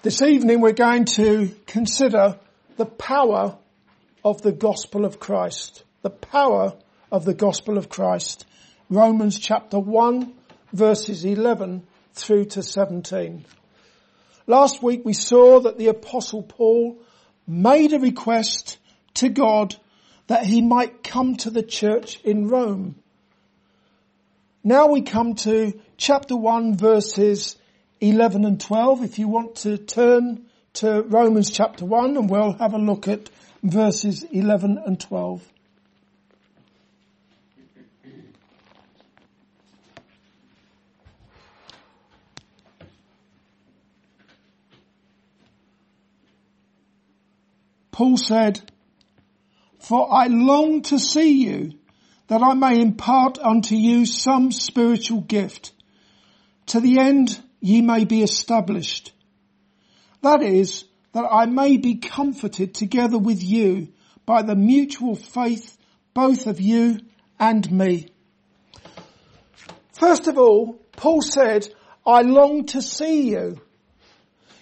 This evening we're going to consider the power of the gospel of Christ. The power of the gospel of Christ. Romans chapter 1 verses 11 through to 17. Last week we saw that the apostle Paul made a request to God that he might come to the church in Rome. Now we come to chapter 1 verses 11 and 12. If you want to turn to Romans chapter 1 and we'll have a look at verses 11 and 12. Paul said, For I long to see you, that I may impart unto you some spiritual gift, to the end ye may be established. That is, that I may be comforted together with you by the mutual faith both of you and me. First of all, Paul said, I long to see you.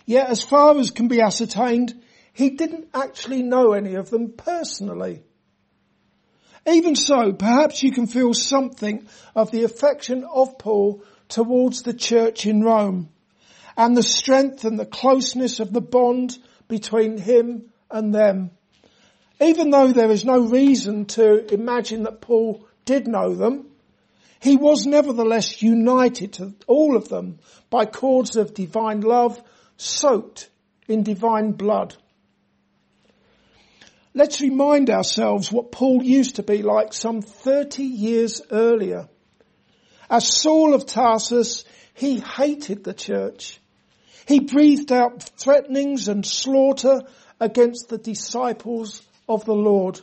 Yet as far as can be ascertained, he didn't actually know any of them personally. Even so, perhaps you can feel something of the affection of Paul towards the church in Rome and the strength and the closeness of the bond between him and them. Even though there is no reason to imagine that Paul did know them, he was nevertheless united to all of them by cords of divine love soaked in divine blood. Let's remind ourselves what Paul used to be like some 30 years earlier. As Saul of Tarsus, he hated the church. He breathed out threatenings and slaughter against the disciples of the Lord.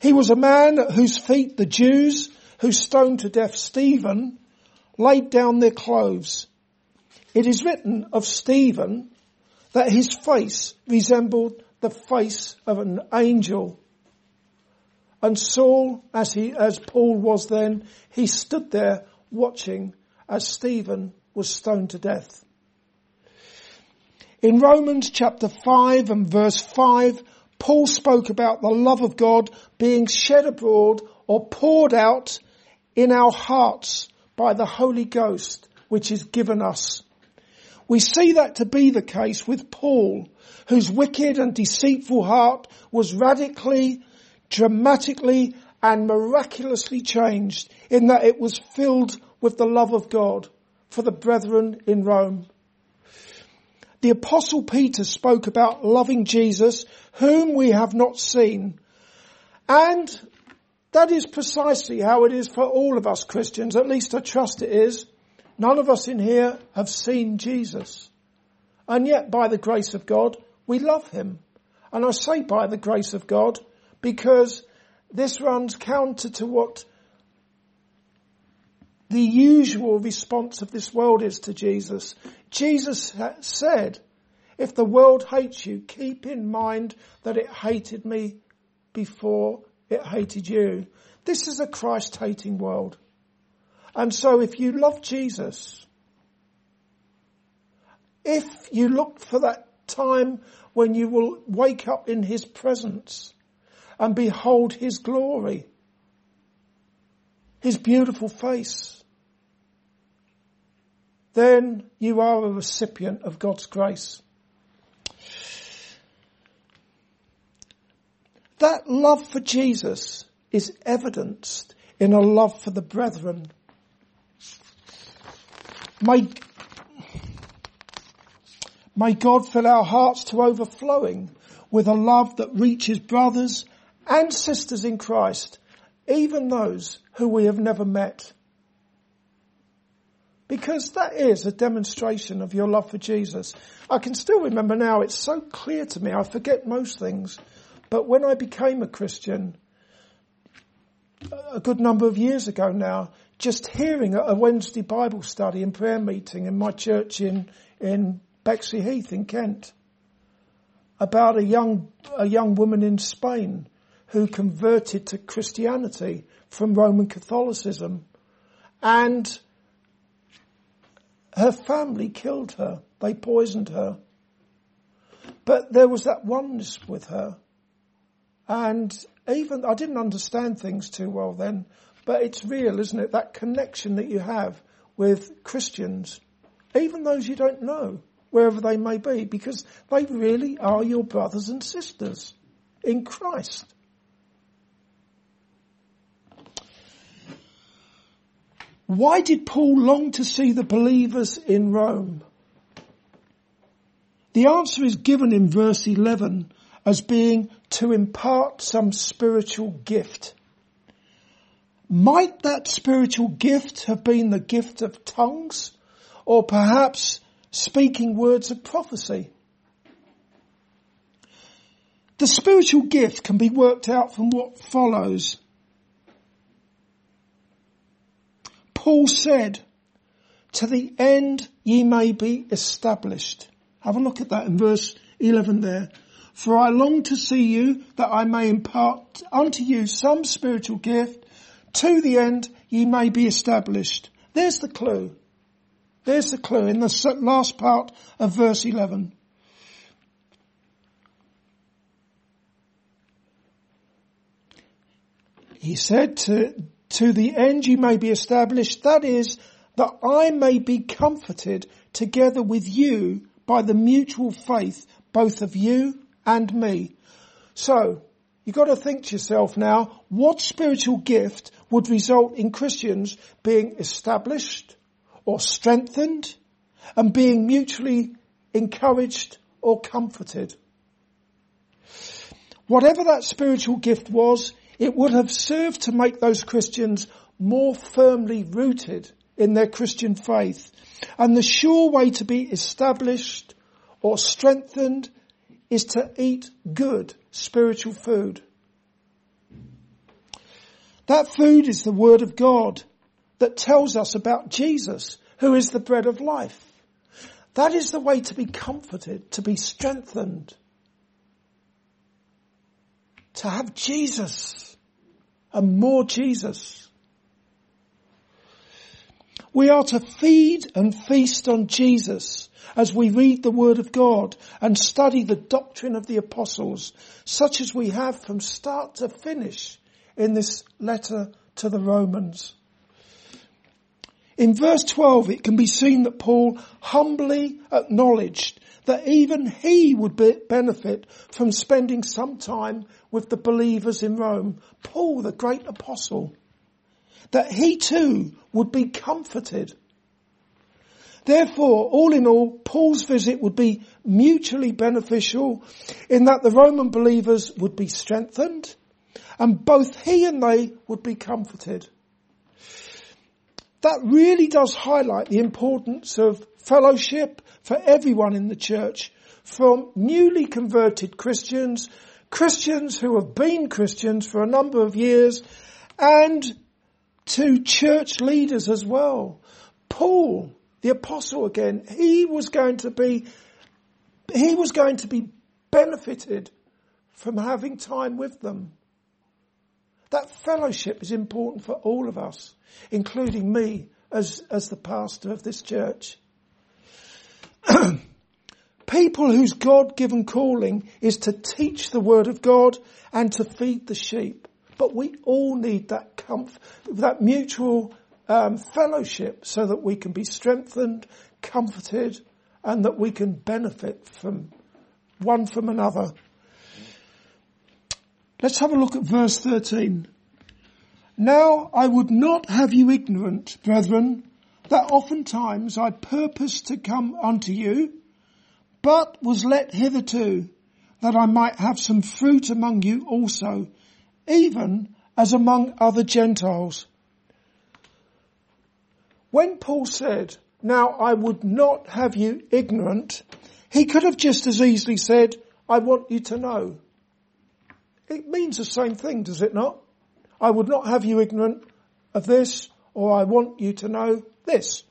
He was a man at whose feet the Jews who stoned to death Stephen laid down their clothes. It is written of Stephen that his face resembled the face of an angel. And Saul, as he, as Paul was then, he stood there watching as Stephen was stoned to death. In Romans chapter 5 and verse 5, Paul spoke about the love of God being shed abroad or poured out in our hearts by the Holy Ghost, which is given us. We see that to be the case with Paul, whose wicked and deceitful heart was radically dramatically and miraculously changed in that it was filled with the love of God for the brethren in Rome. The apostle Peter spoke about loving Jesus, whom we have not seen. And that is precisely how it is for all of us Christians, at least I trust it is. None of us in here have seen Jesus. And yet by the grace of God, we love him. And I say by the grace of God because this runs counter to what the usual response of this world is to Jesus. Jesus said, if the world hates you, keep in mind that it hated me before it hated you. This is a Christ hating world. And so if you love Jesus, if you look for that time when you will wake up in his presence, and behold his glory, his beautiful face, then you are a recipient of God's grace. That love for Jesus is evidenced in a love for the brethren. May, may God fill our hearts to overflowing with a love that reaches brothers and sisters in Christ, even those who we have never met. Because that is a demonstration of your love for Jesus. I can still remember now, it's so clear to me, I forget most things. But when I became a Christian, a good number of years ago now, just hearing a Wednesday Bible study and prayer meeting in my church in, in Bexleyheath in Kent about a young, a young woman in Spain who converted to Christianity from Roman Catholicism and her family killed her. They poisoned her. But there was that oneness with her. And even, I didn't understand things too well then, but it's real, isn't it? That connection that you have with Christians, even those you don't know, wherever they may be, because they really are your brothers and sisters in Christ. Why did Paul long to see the believers in Rome? The answer is given in verse 11 as being to impart some spiritual gift. Might that spiritual gift have been the gift of tongues or perhaps speaking words of prophecy? The spiritual gift can be worked out from what follows. Paul said, to the end ye may be established. Have a look at that in verse 11 there. For I long to see you that I may impart unto you some spiritual gift to the end ye may be established. There's the clue. There's the clue in the last part of verse 11. He said to, to the end you may be established, that is, that I may be comforted together with you by the mutual faith both of you and me. So, you've got to think to yourself now, what spiritual gift would result in Christians being established or strengthened and being mutually encouraged or comforted? Whatever that spiritual gift was, it would have served to make those Christians more firmly rooted in their Christian faith. And the sure way to be established or strengthened is to eat good spiritual food. That food is the Word of God that tells us about Jesus, who is the bread of life. That is the way to be comforted, to be strengthened, to have Jesus and more Jesus. We are to feed and feast on Jesus as we read the Word of God and study the doctrine of the apostles, such as we have from start to finish in this letter to the Romans. In verse 12 it can be seen that Paul humbly acknowledged that even he would benefit from spending some time with the believers in Rome. Paul, the great apostle that he too would be comforted. Therefore, all in all, Paul's visit would be mutually beneficial in that the Roman believers would be strengthened and both he and they would be comforted. That really does highlight the importance of fellowship for everyone in the church, from newly converted Christians, Christians who have been Christians for a number of years, and to church leaders as well. Paul, the apostle again, he was going to be, he was going to be benefited from having time with them. That fellowship is important for all of us, including me as, as the pastor of this church. People whose God-given calling is to teach the word of God and to feed the sheep. But we all need that comfort, that mutual um, fellowship so that we can be strengthened, comforted, and that we can benefit from one from another. Let's have a look at verse 13. Now I would not have you ignorant, brethren, that oftentimes I purposed to come unto you, but was let hitherto, that I might have some fruit among you also, even as among other Gentiles. When Paul said, now I would not have you ignorant, he could have just as easily said, I want you to know. It means the same thing, does it not? I would not have you ignorant of this, or I want you to know this.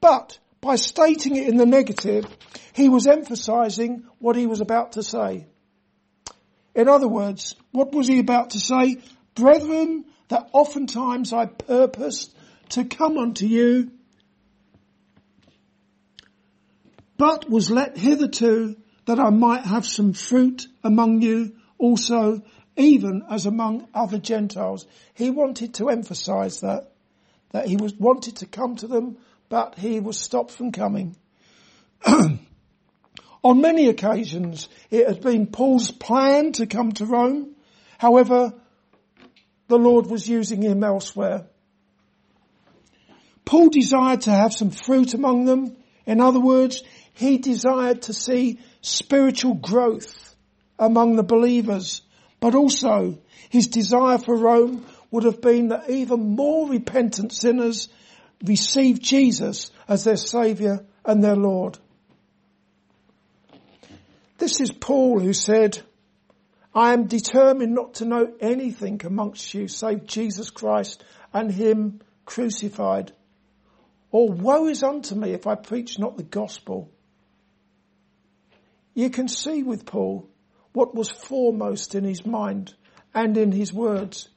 But by stating it in the negative, he was emphasizing what he was about to say. In other words, what was he about to say? Brethren, that oftentimes I purposed to come unto you, but was let hitherto that I might have some fruit among you also, even as among other Gentiles. He wanted to emphasize that, that he was wanted to come to them, but he was stopped from coming. On many occasions, it had been Paul's plan to come to Rome. However, the Lord was using him elsewhere. Paul desired to have some fruit among them. In other words, he desired to see spiritual growth among the believers, but also his desire for Rome would have been that even more repentant sinners received Jesus as their saviour and their Lord. This is Paul who said, I am determined not to know anything amongst you save Jesus Christ and Him crucified. Or woe is unto me if I preach not the gospel. You can see with Paul what was foremost in his mind and in his words.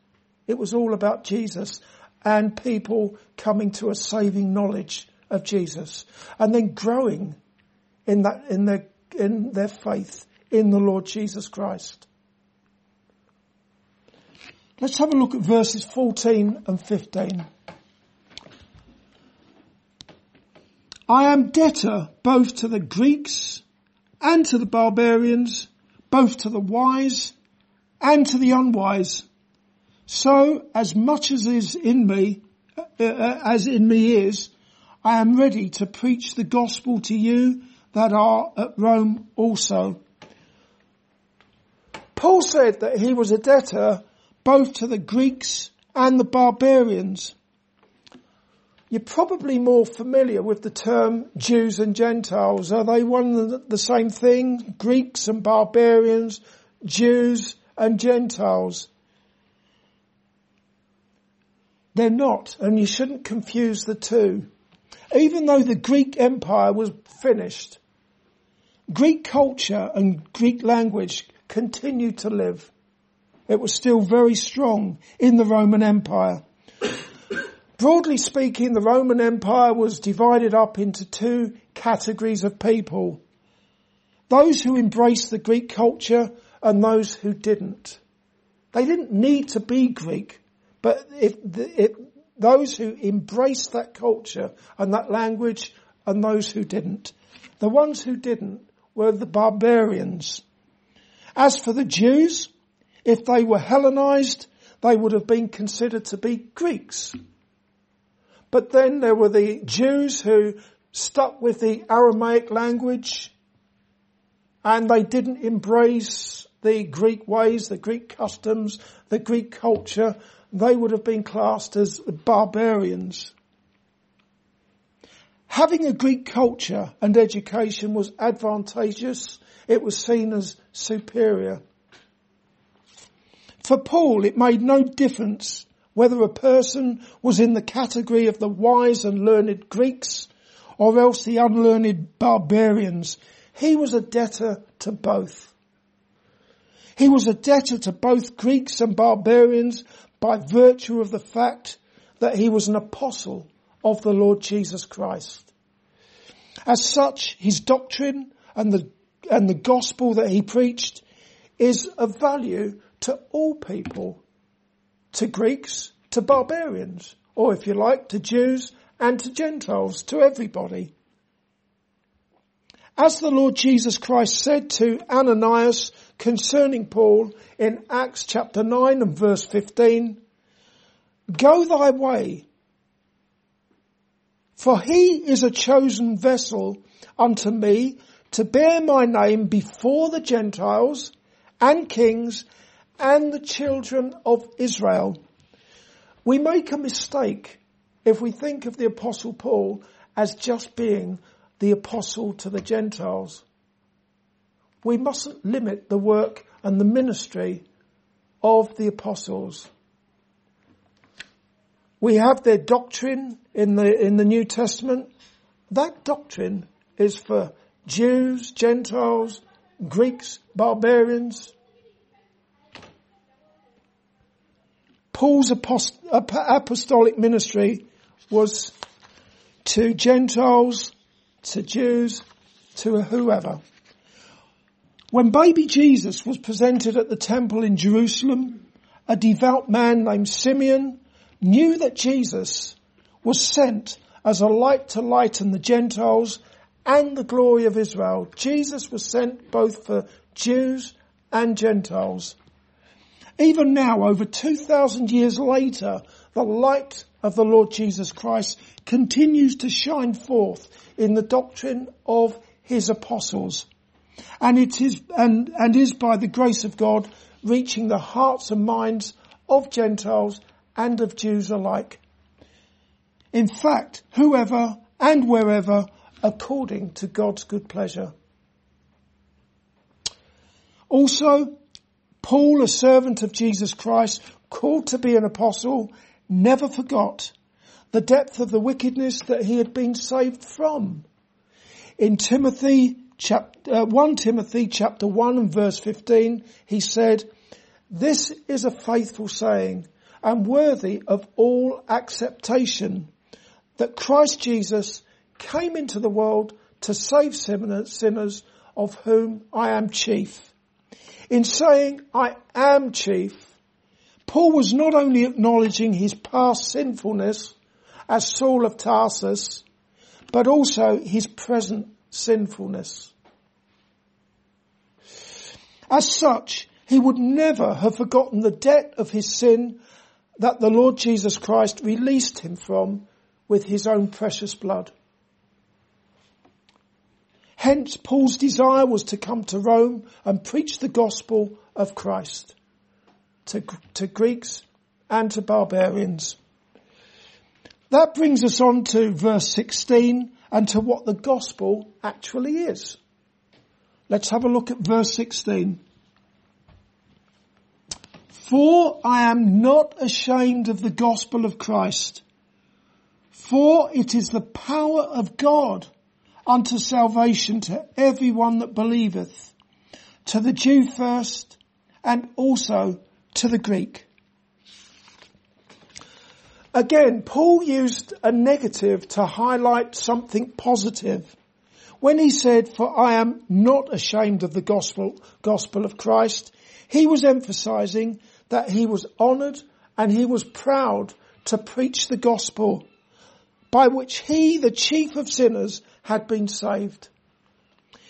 It was all about Jesus and people coming to a saving knowledge of Jesus and then growing in that, in their in their faith in the Lord Jesus Christ. Let's have a look at verses 14 and 15. I am debtor both to the Greeks and to the barbarians, both to the wise and to the unwise. So as much as is in me, uh, uh, as in me is, I am ready to preach the gospel to you that are at Rome also. Paul said that he was a debtor both to the Greeks and the barbarians. You're probably more familiar with the term Jews and Gentiles. Are they one and the same thing? Greeks and barbarians, Jews and Gentiles. They're not, and you shouldn't confuse the two. Even though the Greek Empire was finished, Greek culture and Greek language continued to live. It was still very strong in the Roman Empire. Broadly speaking, the Roman Empire was divided up into two categories of people. Those who embraced the Greek culture and those who didn't. They didn't need to be Greek, but those who embraced that culture and that language and those who didn't. The ones who didn't were the barbarians. As for the Jews, if they were Hellenized, they would have been considered to be Greeks. But then there were the Jews who stuck with the Aramaic language and they didn't embrace the Greek ways, the Greek customs, the Greek culture. They would have been classed as barbarians. Having a Greek culture and education was advantageous. It was seen as superior. For Paul, it made no difference whether a person was in the category of the wise and learned Greeks or else the unlearned barbarians. He was a debtor to both. He was a debtor to both Greeks and barbarians by virtue of the fact that he was an apostle of the Lord Jesus Christ. As such, his doctrine and the, and the gospel that he preached is of value to all people, to Greeks, to barbarians, or if you like, to Jews and to Gentiles, to everybody. As the Lord Jesus Christ said to Ananias concerning Paul in Acts chapter 9 and verse 15, Go thy way, for he is a chosen vessel unto me to bear my name before the Gentiles and kings and the children of Israel. We make a mistake if we think of the apostle Paul as just being the apostle to the Gentiles. We mustn't limit the work and the ministry of the apostles. We have their doctrine in the, in the New Testament. That doctrine is for Jews, Gentiles, Greeks, barbarians. Paul's apostolic ministry was to Gentiles, to Jews, to whoever. When baby Jesus was presented at the temple in Jerusalem, a devout man named Simeon knew that Jesus was sent as a light to lighten the Gentiles and the glory of Israel. Jesus was sent both for Jews and Gentiles. Even now, over 2,000 years later, the light of the Lord Jesus Christ continues to shine forth in the doctrine of his apostles. And it is, and, and is by the grace of God reaching the hearts and minds of Gentiles and of Jews alike. In fact, whoever and wherever according to God's good pleasure. Also, Paul, a servant of Jesus Christ, called to be an apostle, never forgot the depth of the wickedness that he had been saved from. In Timothy chapter, uh, 1 Timothy chapter 1 and verse 15, he said, this is a faithful saying and worthy of all acceptation that Christ Jesus came into the world to save sinners of whom I am chief. In saying I am chief, Paul was not only acknowledging his past sinfulness as Saul of Tarsus, but also his present sinfulness. As such, he would never have forgotten the debt of his sin that the Lord Jesus Christ released him from with his own precious blood. Hence Paul's desire was to come to Rome and preach the gospel of Christ to, to Greeks and to barbarians. That brings us on to verse 16 and to what the gospel actually is. Let's have a look at verse 16. For I am not ashamed of the gospel of Christ, for it is the power of God unto salvation to everyone that believeth, to the Jew first, and also to the Greek. Again, Paul used a negative to highlight something positive when he said, for I am not ashamed of the gospel, gospel of Christ. He was emphasizing that he was honored and he was proud to preach the gospel by which he, the chief of sinners, had been saved.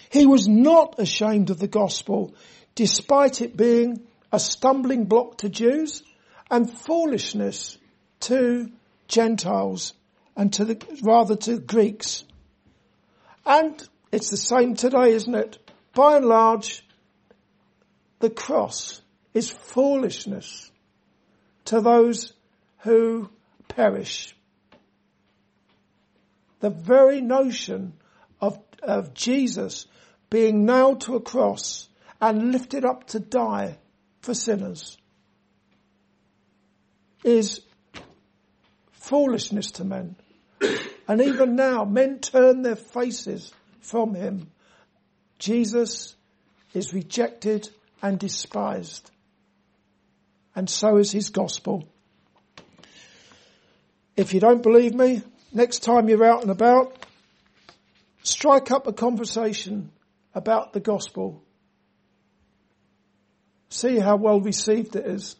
He was not ashamed of the gospel, despite it being a stumbling block to Jews and foolishness to Gentiles and to the, rather to Greeks. And it's the same today, isn't it? By and large, the cross is foolishness to those who perish. The very notion of, of Jesus being nailed to a cross and lifted up to die for sinners is foolishness to men. And even now, men turn their faces from him. Jesus is rejected and despised. And so is his gospel. If you don't believe me, next time you're out and about, strike up a conversation about the gospel. See how well received it is.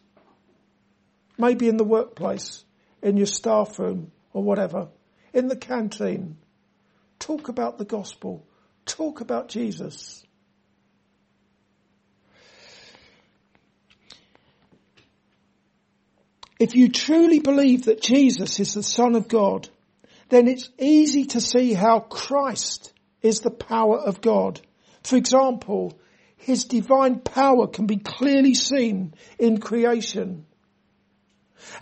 Maybe in the workplace, in your staff room or whatever, in the canteen. Talk about the gospel. Talk about Jesus. If you truly believe that Jesus is the Son of God, then it's easy to see how Christ is the power of God. For example, his divine power can be clearly seen in creation.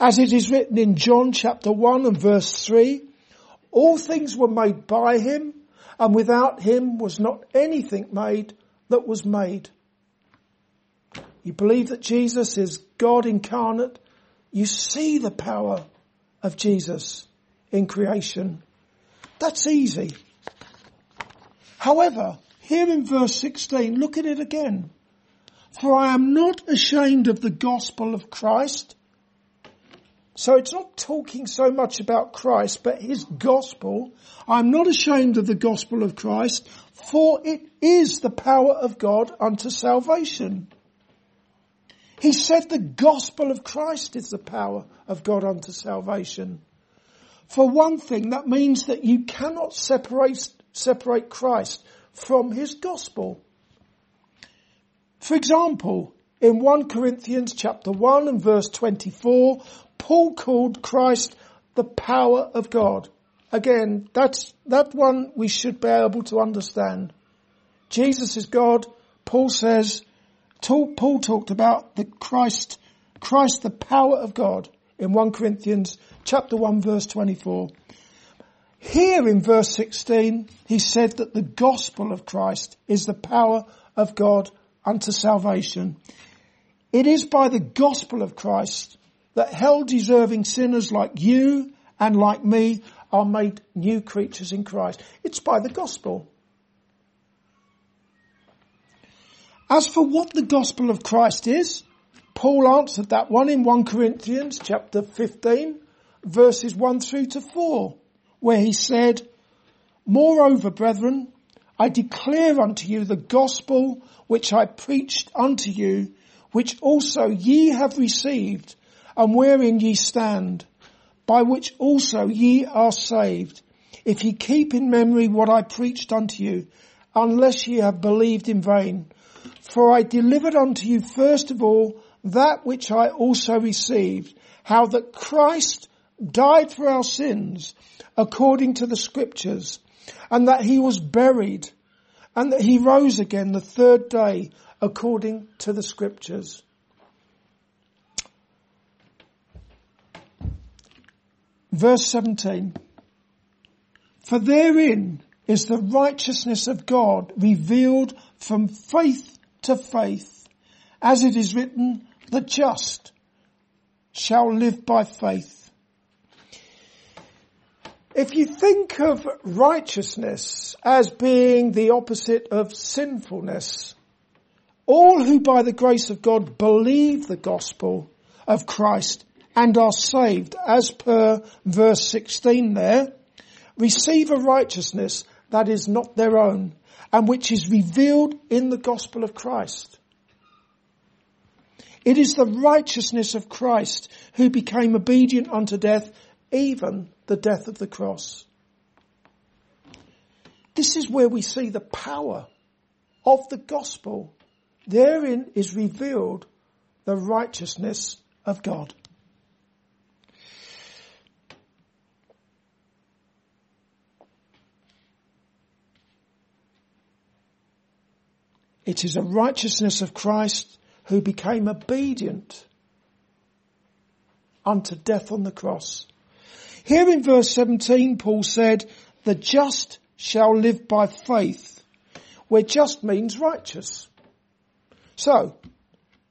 As it is written in John chapter 1 and verse 3, all things were made by him and without him was not anything made that was made. You believe that Jesus is God incarnate. You see the power of Jesus in creation. That's easy. However, here in verse 16, look at it again. For I am not ashamed of the gospel of Christ. So it's not talking so much about Christ, but his gospel. I'm not ashamed of the gospel of Christ, for it is the power of God unto salvation. He said the gospel of Christ is the power of God unto salvation. For one thing, that means that you cannot separate, separate Christ from his gospel. For example, in 1 Corinthians chapter 1 and verse 24, Paul called Christ the power of God. Again, that's, that one we should be able to understand. Jesus is God. Paul says, Paul talked about the Christ, Christ the power of God in 1 Corinthians chapter 1 verse 24. Here in verse 16, he said that the gospel of Christ is the power of God unto salvation. It is by the gospel of Christ that hell deserving sinners like you and like me are made new creatures in Christ. It's by the gospel. As for what the gospel of Christ is, Paul answered that one in 1 Corinthians chapter 15 verses 1 through to 4 where he said, Moreover, brethren, I declare unto you the gospel which I preached unto you, which also ye have received, and wherein ye stand, by which also ye are saved, if ye keep in memory what I preached unto you, unless ye have believed in vain. For I delivered unto you first of all that which I also received, how that Christ died for our sins according to the scriptures, and that he was buried, and that he rose again the third day according to the scriptures. Verse 17. For therein is the righteousness of God revealed from faith to faith, as it is written, the just shall live by faith. If you think of righteousness as being the opposite of sinfulness, all who by the grace of God believe the gospel of Christ and are saved, as per verse 16 there, receive a righteousness that is not their own and which is revealed in the gospel of Christ. It is the righteousness of Christ who became obedient unto death, even the death of the cross. This is where we see the power of the gospel. Therein is revealed the righteousness of God. It is a righteousness of Christ who became obedient unto death on the cross. Here in verse 17, Paul said, the just shall live by faith, where just means righteous. So,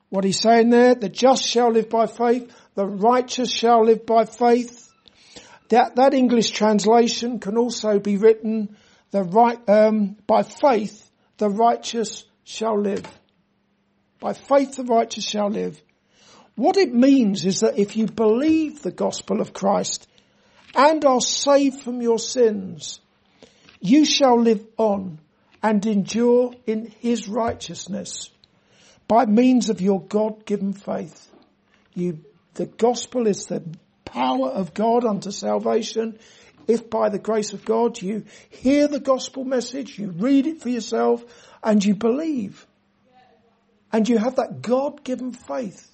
what he's saying there, the just shall live by faith, the righteous shall live by faith. That, that English translation can also be written, the right, um, by faith, the righteous shall live. By faith the righteous shall live. What it means is that if you believe the gospel of Christ, and are saved from your sins, you shall live on and endure in his righteousness by means of your God-given faith. You, the gospel is the power of God unto salvation. If by the grace of God you hear the gospel message, you read it for yourself and you believe and you have that God-given faith,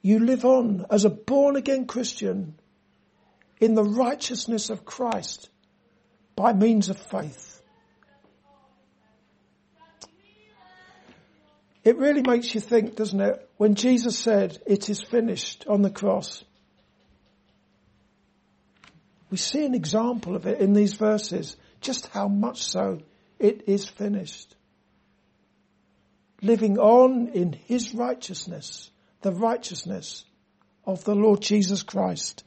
you live on as a born again Christian in the righteousness of Christ by means of faith. It really makes you think, doesn't it? When Jesus said, it is finished on the cross. We see an example of it in these verses, just how much so it is finished. Living on in His righteousness, the righteousness of the Lord Jesus Christ.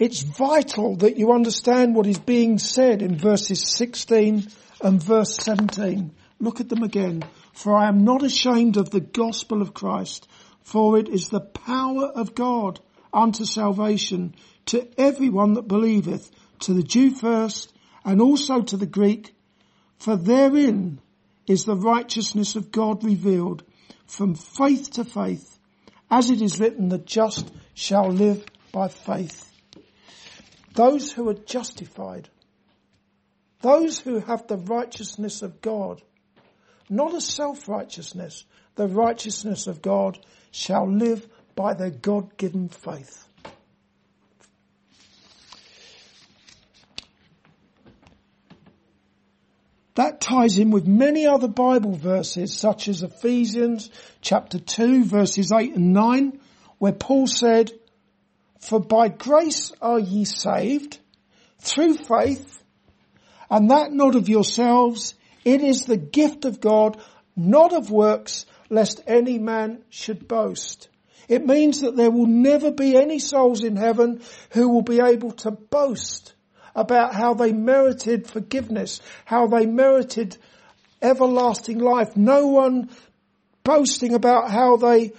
It's vital that you understand what is being said in verses 16 and verse 17. Look at them again. For I am not ashamed of the gospel of Christ, For it is the power of God unto salvation to everyone that believeth, to the Jew first, and also to the Greek. For therein is the righteousness of God revealed from faith to faith, as it is written, the just shall live by faith. Those who are justified, those who have the righteousness of God, not a self-righteousness, the righteousness of God shall live by their God-given faith. That ties in with many other Bible verses such as Ephesians chapter 2 verses 8 and 9 where Paul said, For by grace are ye saved through faith and that not of yourselves, it is the gift of God, not of works, lest any man should boast. It means that there will never be any souls in heaven who will be able to boast about how they merited forgiveness, how they merited everlasting life. No one boasting about how they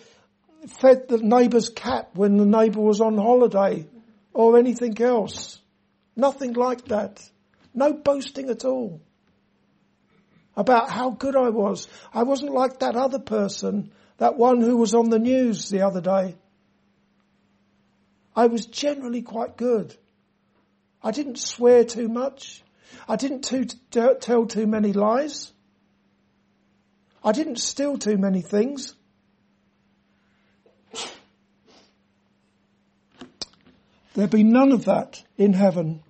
fed the neighbour's cat when the neighbour was on holiday or anything else. Nothing like that. No boasting at all about how good I was. I wasn't like that other person, that one who was on the news the other day. I was generally quite good. I didn't swear too much. I didn't too, tell too many lies. I didn't steal too many things. There'll be none of that in heaven.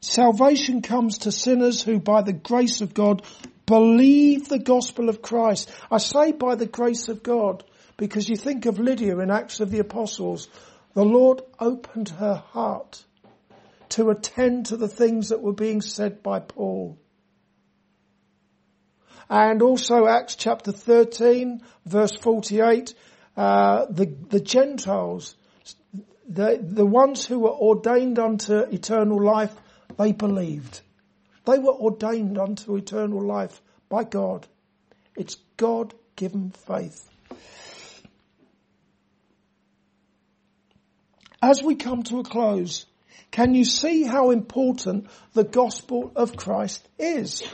Salvation comes to sinners who by the grace of God believe the gospel of Christ. I say by the grace of God because you think of Lydia in Acts of the Apostles. The Lord opened her heart to attend to the things that were being said by Paul. And also Acts chapter 13 verse 48, uh, the, the Gentiles, the, the ones who were ordained unto eternal life they believed. They were ordained unto eternal life by God. It's God given faith. As we come to a close, can you see how important the gospel of Christ is?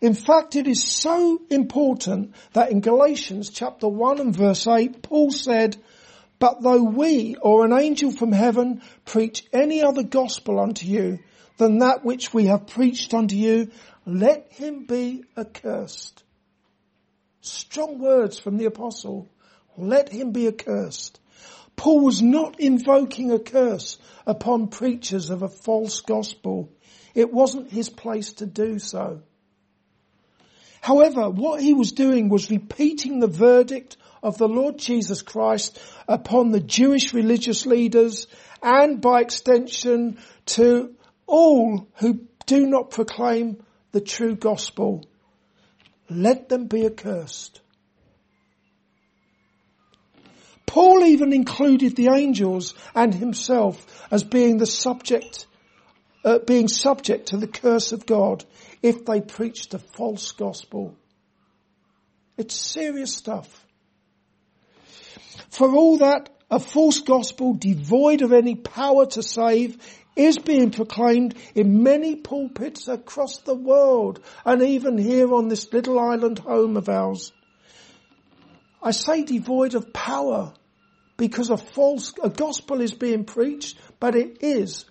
In fact, it is so important that in Galatians chapter 1 and verse 8, Paul said, But though we or an angel from heaven preach any other gospel unto you than that which we have preached unto you, let him be accursed. Strong words from the apostle. Let him be accursed. Paul was not invoking a curse upon preachers of a false gospel. It wasn't his place to do so. However, what he was doing was repeating the verdict of the Lord Jesus Christ upon the Jewish religious leaders and by extension to all who do not proclaim the true gospel, let them be accursed. Paul even included the angels and himself as being the subject, uh, being subject to the curse of God if they preached a false gospel. It's serious stuff. For all that, a false gospel devoid of any power to save is being proclaimed in many pulpits across the world and even here on this little island home of ours. I say devoid of power because a false, a gospel is being preached, but it is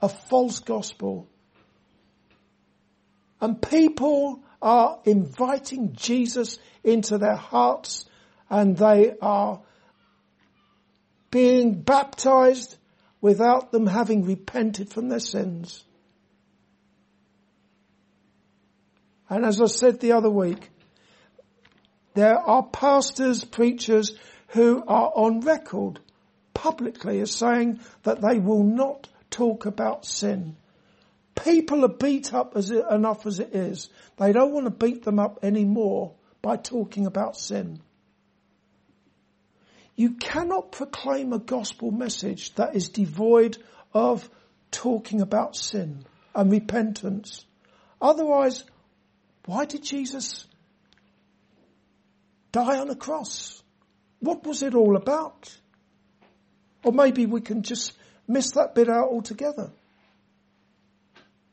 a false gospel. And people are inviting Jesus into their hearts and they are being baptized without them having repented from their sins. And as I said the other week, there are pastors, preachers who are on record publicly as saying that they will not talk about sin. People are beat up as it, enough as it is. They don't want to beat them up anymore by talking about sin. You cannot proclaim a gospel message that is devoid of talking about sin and repentance. Otherwise, why did Jesus die on a cross. What was it all about? Or maybe we can just miss that bit out altogether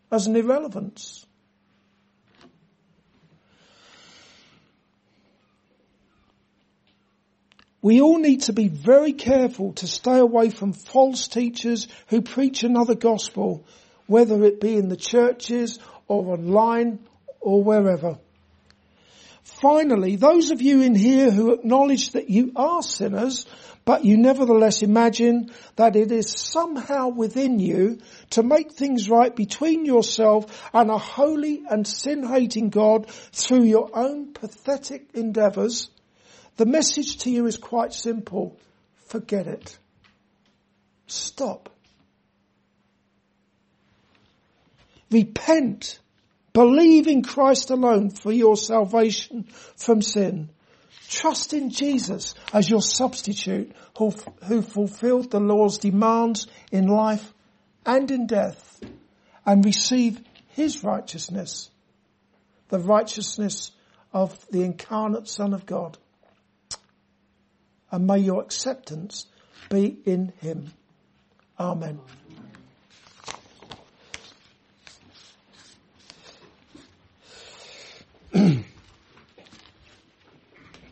as an irrelevance. We all need to be very careful to stay away from false teachers who preach another gospel, whether it be in the churches or online or wherever. Finally, those of you in here who acknowledge that you are sinners, but you nevertheless imagine that it is somehow within you to make things right between yourself and a holy and sin-hating God through your own pathetic endeavours, the message to you is quite simple. Forget it. Stop. Repent. Believe in Christ alone for your salvation from sin. Trust in Jesus as your substitute who, who fulfilled the law's demands in life and in death and receive his righteousness, the righteousness of the incarnate Son of God and may your acceptance be in him. Amen.